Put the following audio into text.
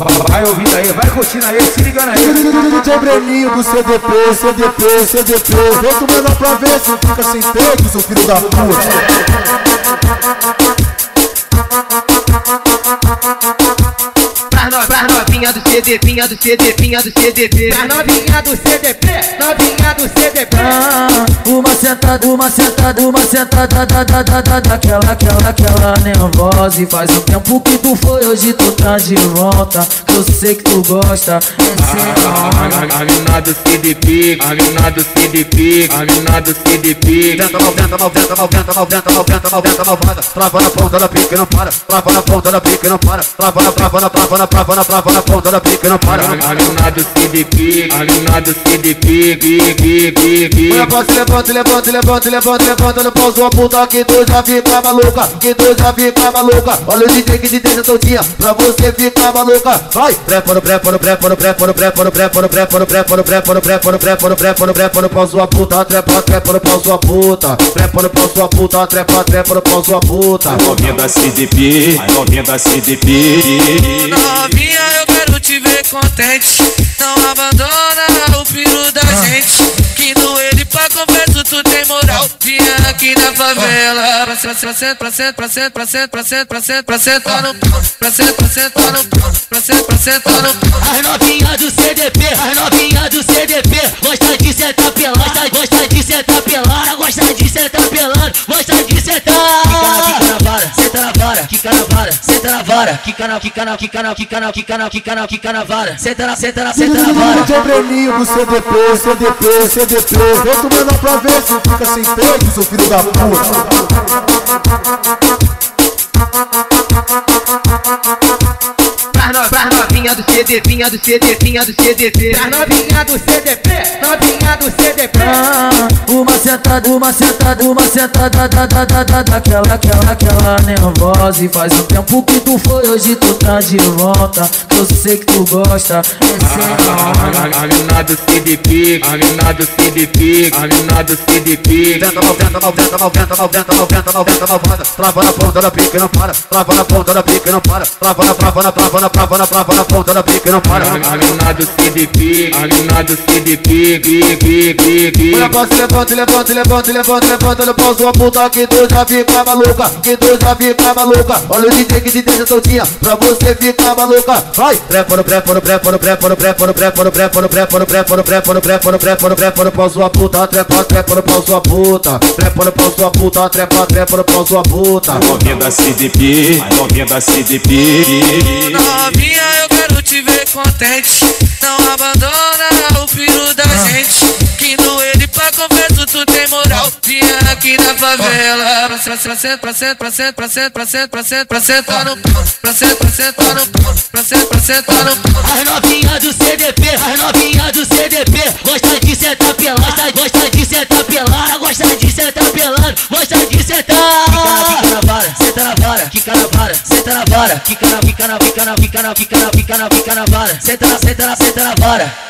Vai ouvindo aí, vai curtindo aí, se ligando aí. DJ Breninho do CDP, CDP, CDP. Vem tu menor pra ver se fica sem peito, seu filho da puta. Novinha do CDP, do CDP, do CDP. Pra novinha do CDP, novinha do CDP. Ah, uma sentada, uma sentada, uma sentada da, da, da, da, daquela, aquela, aquela nervosa. E faz um tempo que tu foi, hoje tu tá de volta. Que eu sei que tu gosta. A mina do CDP, a mina do CDP, a mina do CDP. Venta, mal, venta, mal, venta, mal, venta, mal, venta, mal, venta, mal, venta, malvada. Trava na ponta da pique, não para. Trava na ponta da pique, não para. Trava na, trava na, trava na, trava na, trava na ponta da pique, não para. A mina do CDP, a mina do CDP, que, que. Levanta, levanta, levanta, levanta, levanta, levanta no sua puta que tu já fica maluca, que tu já fica maluca. Olha o DJ que te deixa soltinha, pra você ficar maluca. Vai, prepa no prepa no prepa no prepa no prepa no prepa no prepa no prepa no prepa no prepa no prepa no prepa no prepa no pau, sua puta, trepa, trepa no pau, sua puta. Trepa no pau, sua puta, trepa, trepa no pau, sua puta. Novinha da CDP, novinha da CDP. Novinha, eu quero te ver contente. Não abandona o filho da gente. Que no ele pra confesso tu tem moral. Vinha aqui na favela. Pra cento, pra cento, pra cento, pra cento, pra cento, pra cento, pra cento, pra sentar no pau. Pra cento, pra sentar no pau. Pra cento, pra sentar no pau. As novinhas do CDP, as novinhas do CDP. Vara, quica na, quica na, quica na, quica na, quica na, quica na, quica na vara. Senta na, senta na, senta na vara. DJ Breninho CDP, CDP, CDP. Vem menor pra ver se fica sem peito, seu filho da puta. Novinha do CDP, do CDP, novinha do CDP, novinha do CDP. Ah, uma sentada, uma sentada, uma sentada da, da, da, da, daquela, aquela, aquela nervosa. E faz um tempo que tu foi, hoje tu tá de volta. Eu sei que tu gosta. A mina do CDP, a mina do CDP, a mina do CDP. Venta, mal, venta, mal, venta, mal, venta, mal, venta, mal, venta, mal, venta, malvada. Trava na ponta da pique, não para. Trava na ponta da pique, não para. Trava na, trava na, trava na, trava na, trava na ponta da pique, não para. A mina do CDP, a mina do CDP, que, que, que, que. Levanta, levanta, levanta, levanta, levanta, levanta no pau, sua puta que tu já fica maluca, que tu já fica maluca. Olha o DJ que te deixa soltinha, pra você ficar maluca. Vai, trepa no prepa no prepa no prepa no prepa no prepa no prepa no prepa no prepa no prepa no prepa no prepa no prepa no pau, sua puta, trepa, trepa no pau, sua puta. Trepa no pau, sua puta, trepa, trepa no pau, sua puta. Novinha da CDP, novinha da CDP. Novinha, eu quero te ver contente. Não abandona o filho da gente. Que no ele pra confesso tu tem moral. Vinha aqui na favela. Pra cento, pra cento, pra cento, pra cento, pra cento, pra cento, pra sentar no pau. Pra cento, pra sentar no pau. Pra cento, pra sentar no pau. As novinhas do CDP, as novinhas do CDP. Gosta de sentar pelada, gosta, gosta de sentar pelada, gosta de sentar pelada, gosta de sentar. Vara, quica na, quica na, quica na, quica na, quica na, quica na, quica na vara. Senta na, senta na, senta na vara.